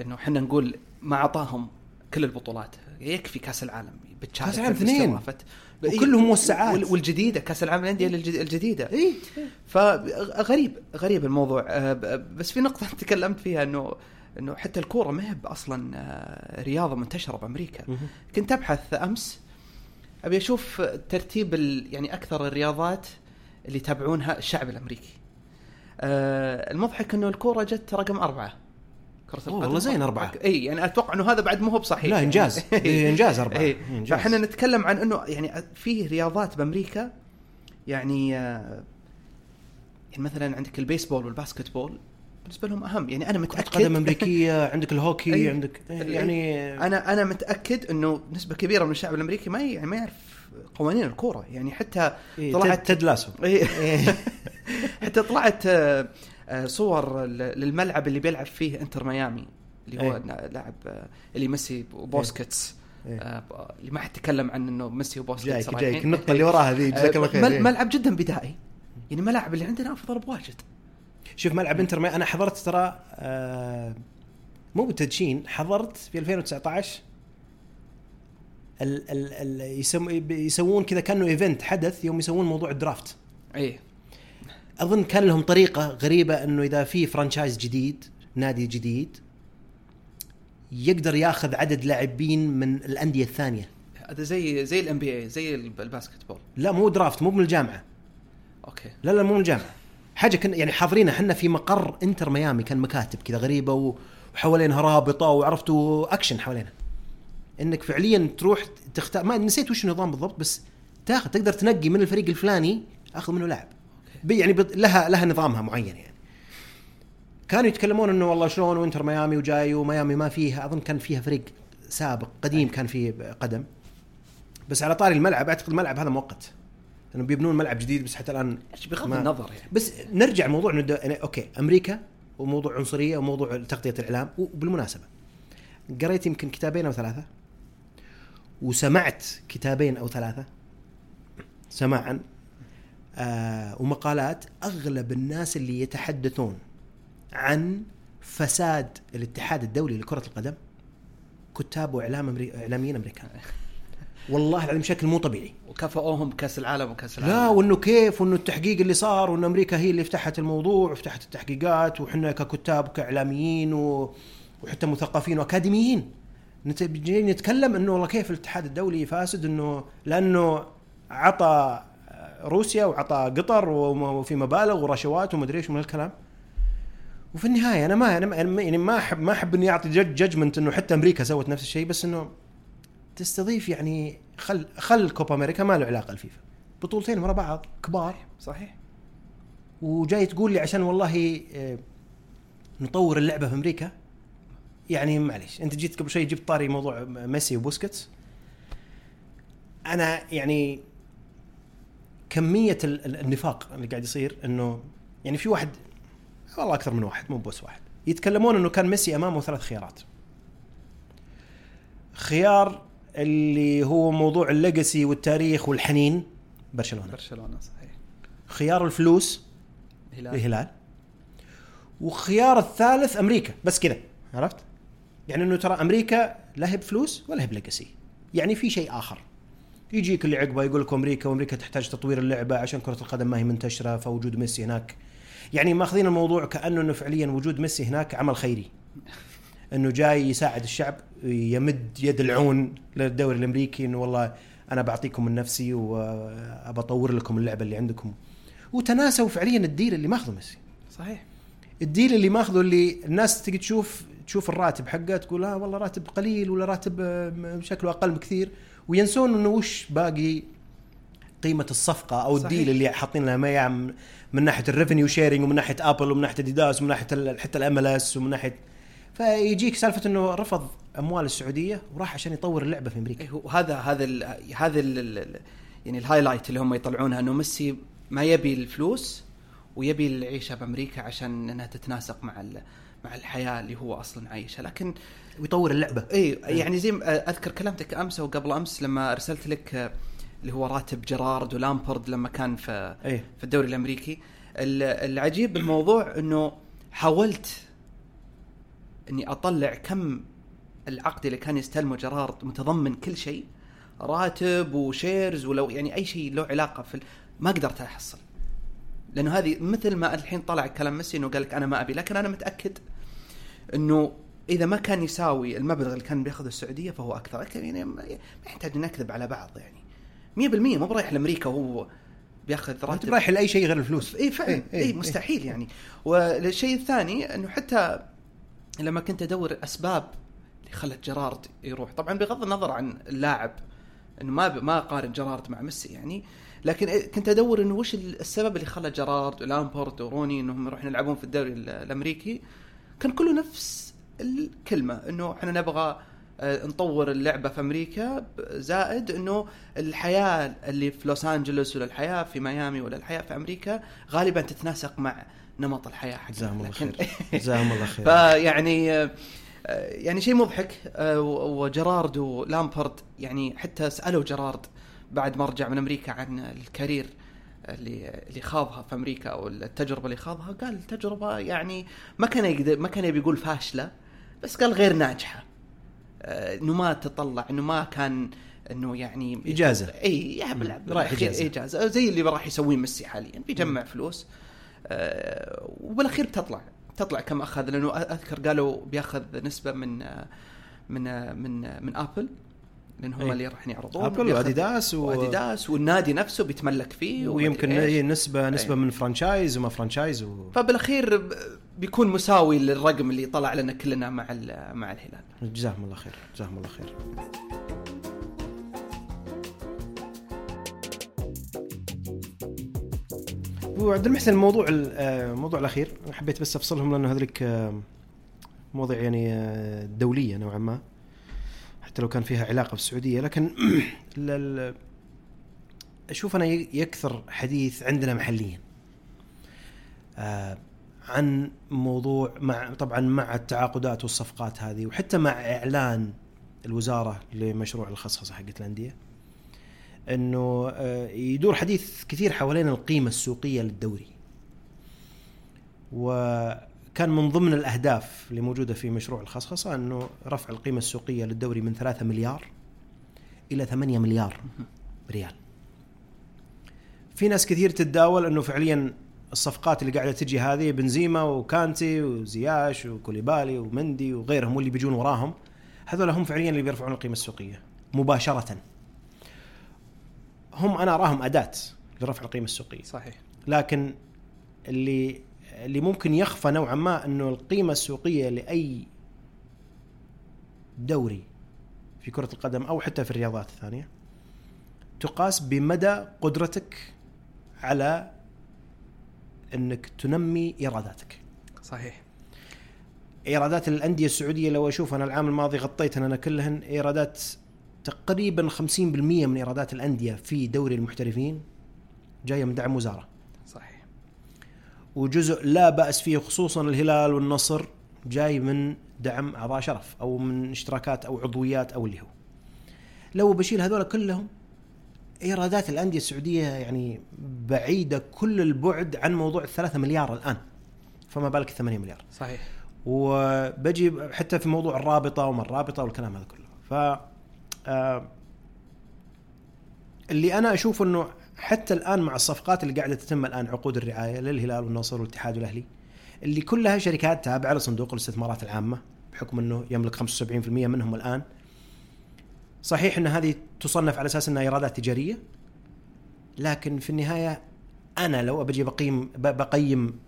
إنه إحنا نقول ما أعطاهم كل البطولات. يكفي كأس العالم. كأس العالم اثنين. وكلهم موسعات. وال- والجديدة كأس العالم للأندية الجد- الجديدة. إي فغريب غريب الموضوع. ب- بس في نقطة *laughs* تكلمت فيها إنه إنه حتى الكورة ما هي أصلا آه، رياضة منتشرة بأمريكا. كنت أبحث أمس أبي أشوف ترتيب ال- يعني أكثر الرياضات اللي يتابعونها الشعب الأمريكي. آه المضحك إنه الكورة جت رقم أربعة. كرة أوه، والله زين أربعة. إي يعني أتوقع إنه هذا بعد مو هو بصحيح لا إنجاز *laughs* إيه، إنجاز أربعة إنجاز. فإحنا نتكلم عن إنه يعني في رياضات بأمريكا يعني آه، يعني مثلا عندك البيسبول وال basketball بالنسبة لهم أهم يعني أنا متاكد قدم أمريكية عندك الهوكي أي. عندك. يعني أنا أنا متأكد إنه نسبة كبيرة من الشعب الأمريكي ما يعني ما يعرف قوانين الكورة يعني حتى إيه، طلعت تد لاسو *laughs* إيه. حتى طلعت آه، آه، صور للملعب اللي بيلعب فيه إنتر ميامي اللي هو. نا- لاعب آه، اللي ميسي وبوسكيتس. آه، ب- اللي ما حد تكلم عن إنه ميسي وبوسكيتس جايك. جايك النقطة اللي وراها ذي جزاك الله خير إيه. ملعب جدا بدائي يعني الملاعب اللي عندنا أفضل بواجد شوف ملعب انتر. أنا حضرت ترى آه مو بالتدشين حضرت في 2019 ال ال ال يسم... يسوون كذا كأنه event حدث يوم يسوون موضوع ال draft. إيه أظن كان لهم طريقة غريبة إنه إذا في franchise جديد نادي جديد يقدر ياخذ عدد لاعبين من الأندية الثانية. هذا زي زي ال NBA زي الب- ال basketball لا مو draft مو من الجامعة. okay. لا لا مو من الجامعة. حاجة كنا يعني حاضرينها إحنا في مقر انتر ميامي كان مكاتب كذا غريبة وحوالينها رابطة وعرفتوا اكشن حوالينها. انك فعليا تروح تختار ما نسيت وش النظام بالضبط بس تاخذ تقدر تنقي من الفريق الفلاني أخذ منه لاعب. يعني لها لها نظامها معين يعني. كانوا يتكلمون إنه والله شلون وانتر ميامي وجاي وميامي ما فيها أظن كان فيها فريق سابق قديم كان فيه قدم. بس على طاري الملعب أعتقد الملعب هذا مؤقت. لأنه بيبنون ملعب جديد بس حتى الآن بغض ما- النظر يعني. بس نرجع موضوع إنه يعني أوكي أمريكا وموضوع عنصرية وموضوع تغطية الإعلام وبالمناسبة قريت يمكن كتابين أو ثلاثة وسمعت كتابين أو ثلاثة سماعا آه ومقالات أغلب الناس اللي يتحدثون عن فساد الاتحاد الدولي لكرة القدم كتاب وإعلام أمري... إعلاميين أمريكان. *laughs* والله العظيم بشكل مو طبيعي. وكافئوهم بكأس العالم وكأس العالم. لا وإنه كيف وإنه التحقيق اللي صار وإن أمريكا هي اللي فتحت الموضوع وفتحت التحقيقات وحنا ككتاب وكاعلاميين و... وحتى مثقفين وأكاديميين جايين نتكلم إنه والله كيف الاتحاد الدولي فاسد إنه لأنه عطى روسيا وعطى قطر وفي مبالغ ورشوات ومدري إيش من الكلام وفي النهاية أنا ما أنا ما- يعني ما احب ما أحب إني أعطي ججمنت إنه حتى أمريكا سوت نفس الشيء بس إنه تستضيف يعني خل خل كوبا أمريكا ما له علاقة الفيفا. بطولتين ورا بعض كبار. صحيح. وجاي تقول لي عشان والله آه، نطور اللعبة في أمريكا. يعني معليش أنت جيت قبل شوي جبت طاري موضوع ميسي وبوسكيتس. أنا يعني كمية ال- ال- النفاق اللي قاعد يصير إنه يعني في واحد والله أكثر من واحد مو بس واحد يتكلمون إنه كان ميسي أمامه ثلاث خيارات. خيار اللي هو موضوع ال legacy والتاريخ والحنين. برشلونة. برشلونة صحيح. خيار الفلوس الهلال. الهلال. وخيار الثالث أمريكا بس كذا عرفت؟ يعني إنه ترى أمريكا لا هي بفلوس ولا هي بليجاسي. يعني في شيء آخر. يجيك اللي عقبه يقول لك أمريكا وأمريكا تحتاج تطوير اللعبة عشان كرة القدم ما هي منتشرة فوجود ميسي هناك. يعني ماخذين الموضوع كأنه إنه فعليا وجود ميسي هناك عمل خيري. *laughs* إنه جاي يساعد الشعب. يمد يد العون للدوري الأمريكي إنه والله أنا بعطيكم من نفسي وأبى أطور لكم اللعبة اللي عندكم. وتناسوا فعليا ال deal اللي ماخذه ميسي. صحيح. ال deal اللي ماخذه اللي الناس تجي تشوف تشوف الراتب حقه تقول آه والله راتب قليل ولا راتب آه، شكله أقل بكثير. وينسون إنه وش باقي قيمة الصفقة أو صحيح. ال deal اللي حاطين لها اياه من, من ناحيه ال revenue sharing ومن ناحية ابل ومن ناحية اديداس ومن ناحية حتى ال MLS ومن ناحية فيجيك سالفة إنه رفض أموال السعودية وراح عشان يطور اللعبة في أمريكا. إيه، وهذا هذا ال هذا ال يعني ال highlight اللي هم يطلعونها إنه ميسي ما يبي الفلوس ويبي العيشة بأمريكا عشان إنها تتناسق مع مع الحياة اللي هو أصلا عايشها. لكن ويطور اللعبة. اي يعني زي أذكر كلمتك أمس أو قبل أمس لما أرسلت لك آه، اللي هو راتب جيرارد ولامبرد لما كان في إيه. في الدوري الأمريكي. ال- العجيب بالموضوع إنه حاولت إني أطلع كم العقد اللي كان يستلمه جيرارد متضمن كل شيء راتب وشيرز ولو يعني أي شيء له علاقة في ما قدرت أحصل. لأنه هذه مثل ما الحين طلع كلام ميسي إنه قال لك أنا ما أبي لكن أنا متأكد إنه إذا ما كان يساوي المبلغ اللي كان بيأخذه السعودية فهو أكثر. يعني ما يحتاج نكذب على بعض يعني. 100% مو برايح لأمريكا وهو بيأخذ راتب. رايح لأي شيء غير الفلوس. اي فعلا. إيه، اي إيه، إيه. مستحيل يعني. والشيء الثاني إنه حتى لما كنت أدور أسباب اللي خلت جيرارد يروح. طبعا بغض النظر عن اللاعب إنه ما ب- ما أقارن جيرارد مع ميسي يعني لكن كنت أدور إنه وش السبب اللي خلى جيرارد ولامبورد وروني إنهم يروحون يلعبون في الدوري ال- الأمريكي. كان كله نفس الكلمة إنه إحنا نبغى آه، نطور اللعبة في أمريكا زائد إنه الحياة اللي في لوس أنجلوس ولا الحياة في ميامي ولا الحياة في أمريكا غالبا تتناسق مع نمط الحياة حقنا. جزاهم الله خير. جزاهم الله خير. *laughs* فيعني آه، يعني شيء مضحك آه، و- وجيرارد ولامبرد يعني حتى سألوا جيرارد بعد ما رجع من أمريكا عن الكارير اللي اللي خاضها في أمريكا أو التجربة اللي خاضها. قال التجربه يعني ما كان يقدر ما كان يبي يقول فاشلة بس قال غير ناجحة. آه، إنه ما تطلع إنه ما كان إنه يعني إجازة. اي يا بلا- رايح إجازة. إجازة. زي اللي راح يسويه ميسي حاليا بيجمع فلوس. آه، وبالاخير بتطلع تطلع كم أخذ لأنه أذكر قالوا بيأخذ نسبة من آه، من آه، من آه، من آبل لأن هم إيه. اللي راح يعرضون آبل وأديداس و... وأديداس والنادي نفسه بيتملك فيه ويمكن. هي نسبه نسبة إيه. من franchise وما franchise و... فبالأخير بيكون مساوي للرقم اللي طلع لنا كلنا مع مع الهلال جزاهم الله خير جزاهم الله خير وعبد المحسن الموضوع ال- آه، الموضوع الأخير. حبيت بس أفصلهم لأنه هذولك آه، مواضيع يعني آه، دولية نوعا ما حتى لو كان فيها علاقة بالسعودية. لكن *clears throat* أشوف أنا يكثر حديث عندنا محليا عن موضوع مع طبعا مع التعاقدات والصفقات هذه وحتى مع إعلان الوزارة لمشروع الخصخصة حقت الأندية. إنه آه، يدور حديث كثير حوالين القيمة السوقية للدوري. وكان من ضمن الأهداف اللي موجودة في مشروع الخصخصة إنه رفع القيمة السوقية للدوري من 3 مليار إلى 8 مليار ريال. في ناس كثير تتداول إنه فعليا الصفقات اللي قاعدة تجي هذه بنزيما وكانتي وزياش وكوليبالي ومندي وغيرهم واللي بيجون وراهم هذول هم فعليا اللي بيرفعون القيمة السوقية مباشرة. هم أنا أراهم أداة لرفع القيمة السوقية. صحيح. لكن اللي اللي ممكن يخفى نوعا ما إنه القيمة السوقية لأي دوري في كرة القدم أو حتى في الرياضات الثانية تقاس بمدى قدرتك على إنك تنمي إيراداتك. صحيح. إيرادات الأندية السعودية لو أشوف أنا العام الماضي غطيتها أنا كلهن إيرادات تقريبا 50% من إيرادات الأندية في دوري المحترفين جاية من دعم وزارة. صحيح وجزء لا بأس فيه خصوصا الهلال والنصر جاي من دعم أعضاء شرف أو من اشتراكات أو عضويات أو اللي هو. لو بشيل هذول كلهم إيرادات الأندية السعودية يعني بعيدة كل البعد عن موضوع الثلاثة مليار الآن. فما بالك 8 مليار. صحيح وبجي حتى في موضوع الرابطة وما الرابطة والكلام هذا كله. ف اللي أنا أشوف إنه حتى الآن مع الصفقات اللي قاعدة تتم الآن عقود الرعاية للهلال والنصر والاتحاد والأهلي اللي كلها شركات تابعة لصندوق الاستثمارات العامة بحكم إنه يملك 75% منهم الآن. صحيح إن هذه تصنف على أساس إنها إيرادات تجارية لكن في النهاية أنا لو بجي بقيم بقيم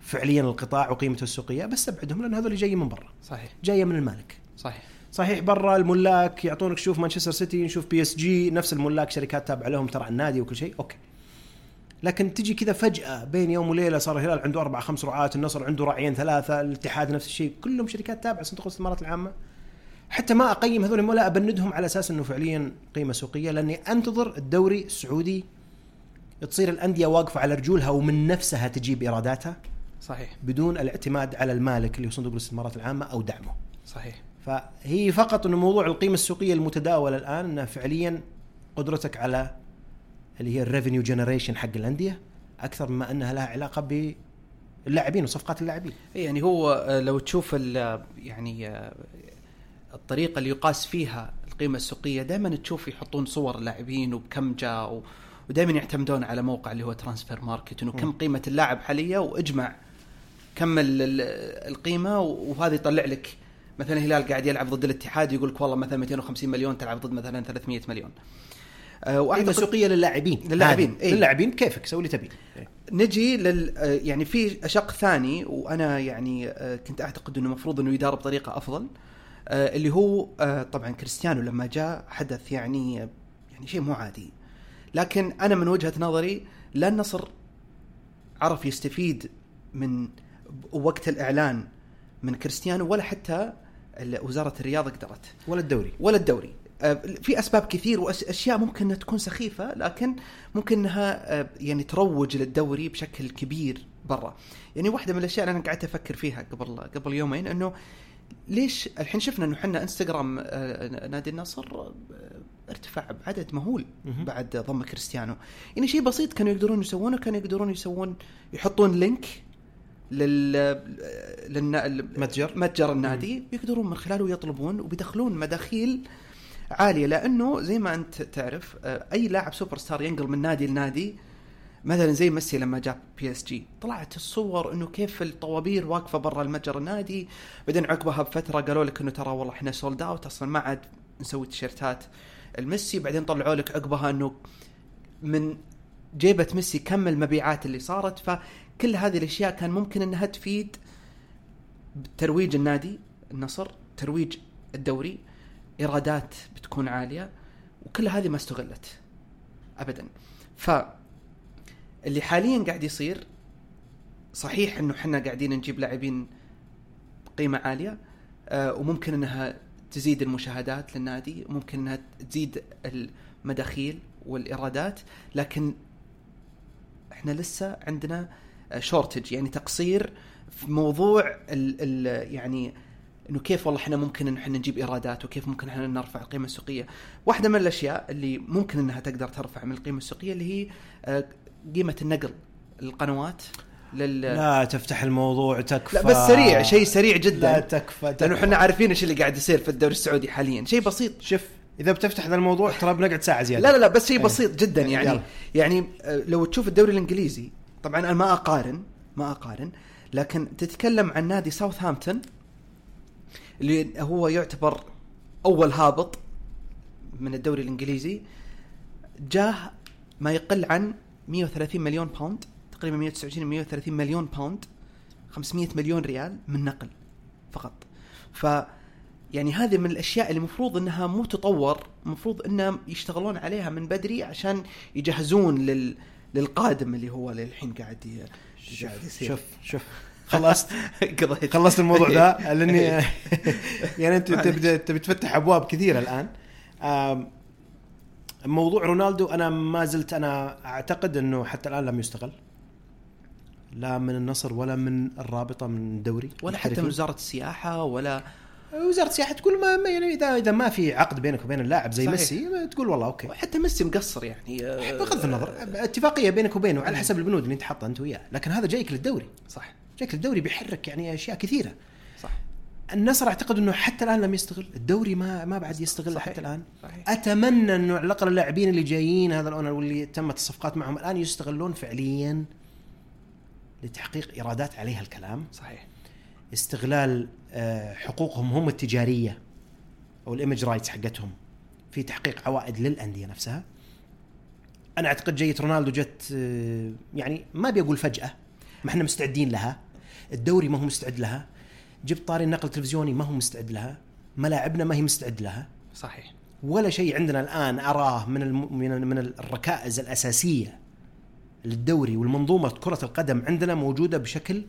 فعليا القطاع وقيمته السوقية بستبعدهم لأن هذول جايين من برا. صحيح. جاية من المالك. صحيح. صحيح برا الملاك يعطونك شوف مانشستر سيتي نشوف PSG نفس الملاك شركات تابعة لهم ترى النادي وكل شيء okay. لكن تجي كذا فجأة بين يوم وليلة صار الهلال عنده أربع خمس رعاة النصر عنده راعيين ثلاثة الاتحاد نفس الشيء كلهم شركات تابعة صندوق الاستثمارات العامة. حتى ما أقيم هذول ولا أبندهم على أساس إنه فعليا قيمة سوقية لأني أنتظر الدوري السعودي تصير الأندية واقفة على رجولها ومن نفسها تجيب إيراداتها. صحيح. بدون الاعتماد على المالك اللي هو صندوق الاستثمارات العامة أو دعمه. صحيح. فهي فقط انه موضوع القيمة السوقية المتداولة الآن أنها فعليا قدرتك على اللي هي ال revenue generation حق الأندية أكثر مما أنها لها علاقة باللاعبين وصفقات اللاعبين. يعني هو آه، لو تشوف ال- يعني آه، الطريقة اللي يقاس فيها القيمة السوقية دائما تشوف يحطون صور اللاعبين وبكم جاء ودائما يعتمدون على موقع اللي هو Transfermarkt انه كم قيمة اللاعب حاليا واجمع كم ال- ال- القيمة وهذا يطلع لك مثلا الهلال قاعد يلعب ضد الاتحاد يقول لك والله مثلا 250 مليون تلعب ضد مثلا 300 مليون. آه، قيمه وأعتقد- سوقيه للاعبين للاعبين، هذه. إيه. للاعبين كيفك سوي اللي تبي. إيه. نجي لل آه، يعني في شق ثاني وأنا يعني آه، كنت أعتقد إنه المفروض إنه يدار بطريقة أفضل آه، اللي هو آه، طبعا كريستيانو لما جاء حدث يعني آه، يعني شيء مو عادي لكن أنا من وجهة نظري لا النصر عرف يستفيد من وقت الإعلان من كريستيانو ولا حتى وزارة الرياضة قدرت ولا الدوري. ولا الدوري آه، في أسباب كثير واشياء ممكن إنها تكون سخيفة لكن ممكن إنها آه، يعني تروج للدوري بشكل كبير برا يعني واحدة من الأشياء اللي أنا قعدت أفكر فيها قبل قبل يومين إنه ليش الحين شفنا إنه إحنا إنستغرام آه، نادي النصر ارتفع بعدد مهول. بعد ضم كريستيانو يعني شيء بسيط كانوا يقدرون يسوونه كانوا يقدرون يسوون يحطون لينك لل للنا... متجر. متجر النادي يقدرون من خلاله يطلبون وبيدخلون مداخيل عالية لأنه زي ما أنت تعرف آه، أي لاعب سوبر ستار ينقل من نادي لنادي مثلا زي ميسي لما جا PSG طلعت الصور إنه كيف الطوابير واقفة برا المتجر النادي بعدين عقبها بفترة قالوا لك إنه ترى والله إحنا sold out أصلا ما عاد نسوي تيشيرتات الميسي بعدين طلعوا لك عقبها إنه من جيبة ميسي كم المبيعات اللي صارت فكل هذه الأشياء كان ممكن إنها تفيد ترويج النادي النصر ترويج الدوري إيرادات بتكون عالية وكل هذه ما استغلت ابدا. ف اللي حاليا قاعد يصير صحيح إنه إحنا قاعدين نجيب لاعبين بقيمة عالية آه وممكن إنها تزيد المشاهدات للنادي ممكن إنها تزيد المداخيل والإيرادات لكن إحنا لسه عندنا شورتج يعني تقصير في موضوع ال ال يعني إنه كيف والله إحنا ممكن إن إحنا نجيب إيرادات وكيف ممكن إحنا نرفع القيمة السوقية. واحدة من الأشياء اللي ممكن إنها تقدر ترفع من القيمة السوقية اللي هي آه، قيمة النقل القنوات لل لا تفتح الموضوع تكفى. لا بس سريع شيء سريع جدا. لا تكفى, تكفى. لأنه إحنا عارفين إيش اللي قاعد يصير في الدوري السعودي حاليا. شيء بسيط. شوف إذا بتفتح ذا الموضوع ترى بنقعد ساعة زيادة. لا لا لا بس شيء إيه. بسيط جدا يعني. يلا. يعني آه، لو تشوف الدوري الإنجليزي طبعا أنا ما أقارن ما أقارن لكن تتكلم عن نادي ساوثهامبتون اللي هو يعتبر أول هابط من الدوري الإنجليزي جاه ما يقل عن 130 مليون pound تقريبا 129 130 مليون pound 500 مليون ريال من نقل فقط. ف يعني هذه من الأشياء اللي المفروض إنها مو تطور المفروض إنهم يشتغلون عليها من بدري عشان يجهزون لل للقادم اللي هو للحين قاعد يصير. شوف شوف. *laughs* خلصت. قضيت. خلصت الموضوع *laughs* ذا لاني يعني أنت تبدا تبي تفتح أبواب كثيرة الآن. موضوع رونالدو أنا ما زلت أنا أعتقد إنه حتى الآن لم يستغل لا من النصر ولا من الرابطة من الدوري ولا حتى من. وزارة السياحة ولا وزارة السياحة تقول ما ما- يعني اذا إذا ما في عقد بينك وبين اللاعب زي صحيح. ميسي تقول والله okay. وحتى ميسي مقصر يعني آه، بغض النظر اتفاقية بينك وبينه على حسب البنود اللي أنت حاطها أنت وياه. لكن هذا جايك للدوري. صح. جايك للدوري بيحرك يعني أشياء كثيرة. صح. النصر أعتقد إنه حتى الآن لم يستغل الدوري ما ما بعد يستغل صحيح. حتى الآن. صحيح. أتمنى إنه على الأقل اللاعبين اللي جايين هذا الأونر واللي تمت الصفقات معهم الآن يستغلون فعليا لتحقيق إيرادات عليها الكلام. صحيح. استغلال آه، حقوقهم هم التجارية أو الإيمج رايتس حقتهم في تحقيق عوائد للأندية نفسها. أنا أعتقد جيه رونالدو جت آه، يعني ما بيقول فجأة ما إحنا مستعدين لها. الدوري ما هو مستعد لها. جبت طاري النقل التلفزيوني ما هو مستعد لها. ملاعبنا ما هي مستعد لها. صحيح. ولا شيء عندنا الآن أراه من الم... من من الركائز الأساسية للدوري والمنظومة كرة القدم عندنا موجودة بشكل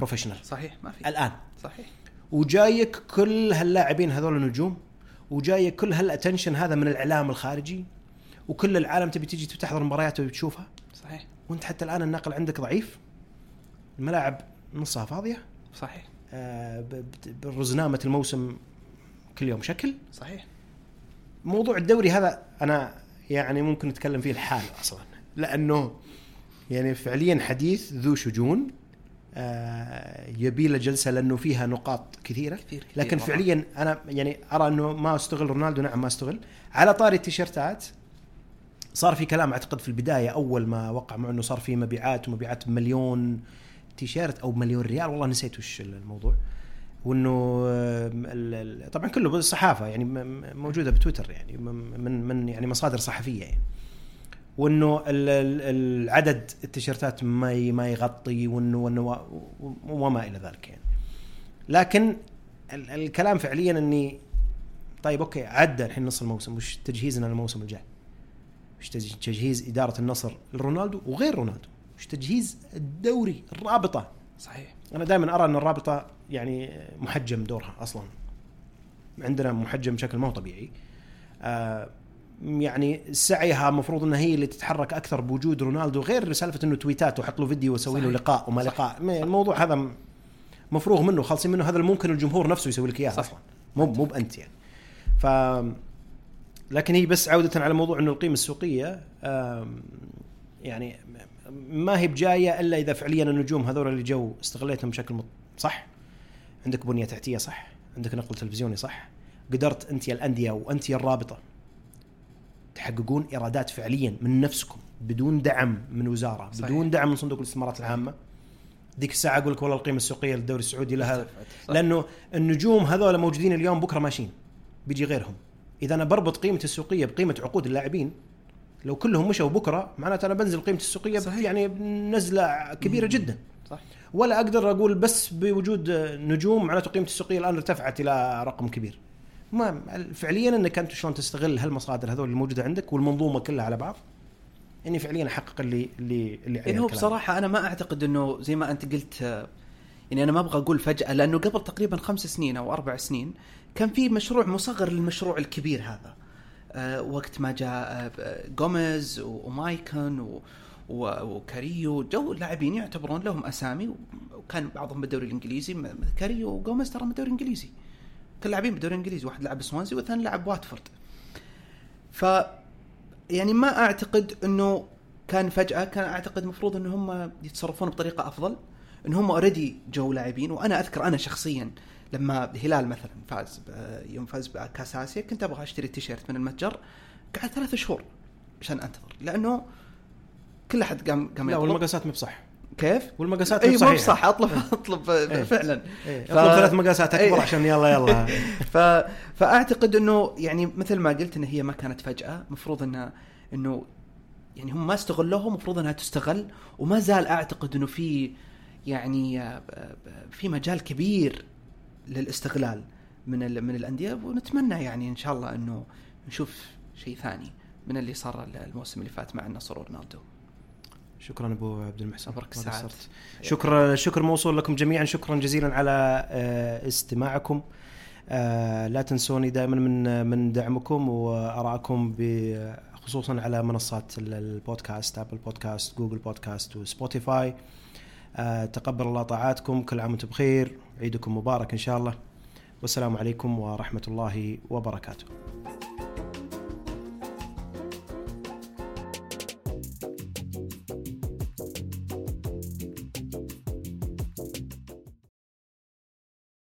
professional صحيح ما في. الآن. صحيح. وجايك كل هاللاعبين هذول النجوم وجايك كل هال attention هذا من الإعلام الخارجي وكل العالم تبي تجي تحضر مباريات وتبي تشوفها. صحيح. وانت حتى الآن النقل عندك ضعيف. الملاعب نصها فاضية. صحيح. آه، برزنامة الموسم كل يوم شكل. صحيح. موضوع الدوري هذا أنا يعني ممكن نتكلم فيه الحال أصلا. لأنه يعني فعليا حديث ذو شجون. يبي له جلسة لأنه فيها نقاط كثيرة. كثير كثير لكن. فعليا أنا يعني أرى أنه ما أستغل رونالدو نعم ما أستغل. على طاري التيشيرتات صار في كلام أعتقد في البداية أول ما وقع معه أنه صار في مبيعات ومبيعات بمليون تيشيرت أو مليون ريال. والله نسيت وش الموضوع. وأنه آه، طبعا كله بالصحافة يعني موجودة بتويتر يعني من من يعني مصادر صحفية يعني. وانه ال- ال- العدد التيشيرتات ما ما يغطي وانه وانه وما إلى ذلك يعني لكن ال- الكلام فعليا إني طيب okay عدى الحين نص الموسم وش تجهيزنا للموسم الجاي؟ وش تج- تجهيز إدارة النصر لرونالدو وغير رونالدو؟ وش تجهيز الدوري الرابطة؟ صحيح أنا دائما أرى إن الرابطة يعني محجم دورها أصلا عندنا محجم بشكل مو طبيعي آه يعني سعيها المفروض إنها هي اللي تتحرك أكثر بوجود رونالدو غير سالفة إنه تويتات وحط له فيديو ويسوي له صحيح. لقاء وما صح. لقاء. ما- الموضوع هذا مفروغ منه خالصين منه. هذا ممكن الجمهور نفسه يسوي لك إياه صح. أصلا مو مو بأنت يعني. ف لكن هي بس عودة على موضوع إنه القيمة السوقية يعني ما هي بجاية إلا إذا فعليا النجوم هذول اللي جو استغليتهم بشكل مط- صح؟ عندك بنية تحتية صح؟ عندك نقل تلفزيوني صح؟ قدرت أنت يا الأندية وأنت يا الرابطة تحققون إيرادات فعليا من نفسكم بدون دعم من وزارة صحيح. بدون دعم من صندوق الاستثمارات العامة. ذيك الساعة أقول لك والله القيمة السوقية للدوري السعودي لها. لأنه النجوم هذول موجودين اليوم بكرة ماشيين بيجي غيرهم. إذا أنا بربط قيمه السوقية بقيمة عقود اللاعبين لو كلهم مشوا بكرة معناته أنا بنزل قيمه السوقية صحيح. يعني نزله كبيرة جدا. صح. ولا أقدر أقول بس بوجود نجوم معناته قيمه السوقية الآن ارتفعت إلى رقم كبير. ما فعليا إنك أنت شلون تستغل هالمصادر هذول الموجوده عندك والمنظومة كلها على بعض إني فعليا أحقق اللي اللي اللي عليه يعني هو. بصراحة أنا ما أعتقد إنه زي ما أنت قلت يعني أنا ما أبغى أقول فجأة لأنه قبل تقريبا خمس سنين أو أربع سنين كان في مشروع مصغر للمشروع الكبير هذا آه، وقت ما جاء آه، جوميز و- ومايكون و- وكاريو جو لاعبين يعتبرون لهم أسامي وكان بعضهم بالدوري الإنجليزي كاريو وجوميز ترى من الدوري الإنجليزي كل لاعبين بالدوري الانجليزي واحد لعب سوانزي والثاني لعب واتفورد. ف يعني ما أعتقد إنه كان فجأة كان أعتقد المفروض إن هم يتصرفون بطريقة أفضل إن هم already جو لاعبين. وأنا أذكر أنا شخصيا لما الهلال مثلا فاز يوم فاز بكاس اسيا كنت أبغى أشتري التيشيرت من المتجر قعدت ثلاث شهور عشان أنتظر لأنه كل أحد قام قام لا والمقاسات مو بصح. كيف؟ والمقاسات إي مو مو صحيحة. بصح اطلب أطلب إيه. فعلا إيه. ف- أطلب ثلاث مقاسات أكبر إيه. عشان يلا يلا *laughs* ف... فأعتقد إنه يعني مثل ما قلت إن هي ما كانت فجأة المفروض انه إنه يعني هم ما استغلوها المفروض إنها تستغل وما زال أعتقد إنه في يعني آه، في مجال كبير للاستغلال من ال... من الأندية ونتمنى يعني إن شاء الله إنه نشوف شيء ثاني من اللي صار الموسم اللي فات مع النصر ورونالدو شكرا أبو عبد المحسن. السعد. قصرت. شكرا شكر موصول لكم جميعا. شكرا جزيلا على آه، استماعكم. آه، لا تنسوني دائما من من دعمكم وارائكم خصوصا على منصات ال- البودكاست Apple Podcast Google Podcast و Spotify تقبل الله طاعاتكم. كل عام وأنتم بخير. عيدكم مبارك إن شاء الله. والسلام عليكم ورحمة الله وبركاته.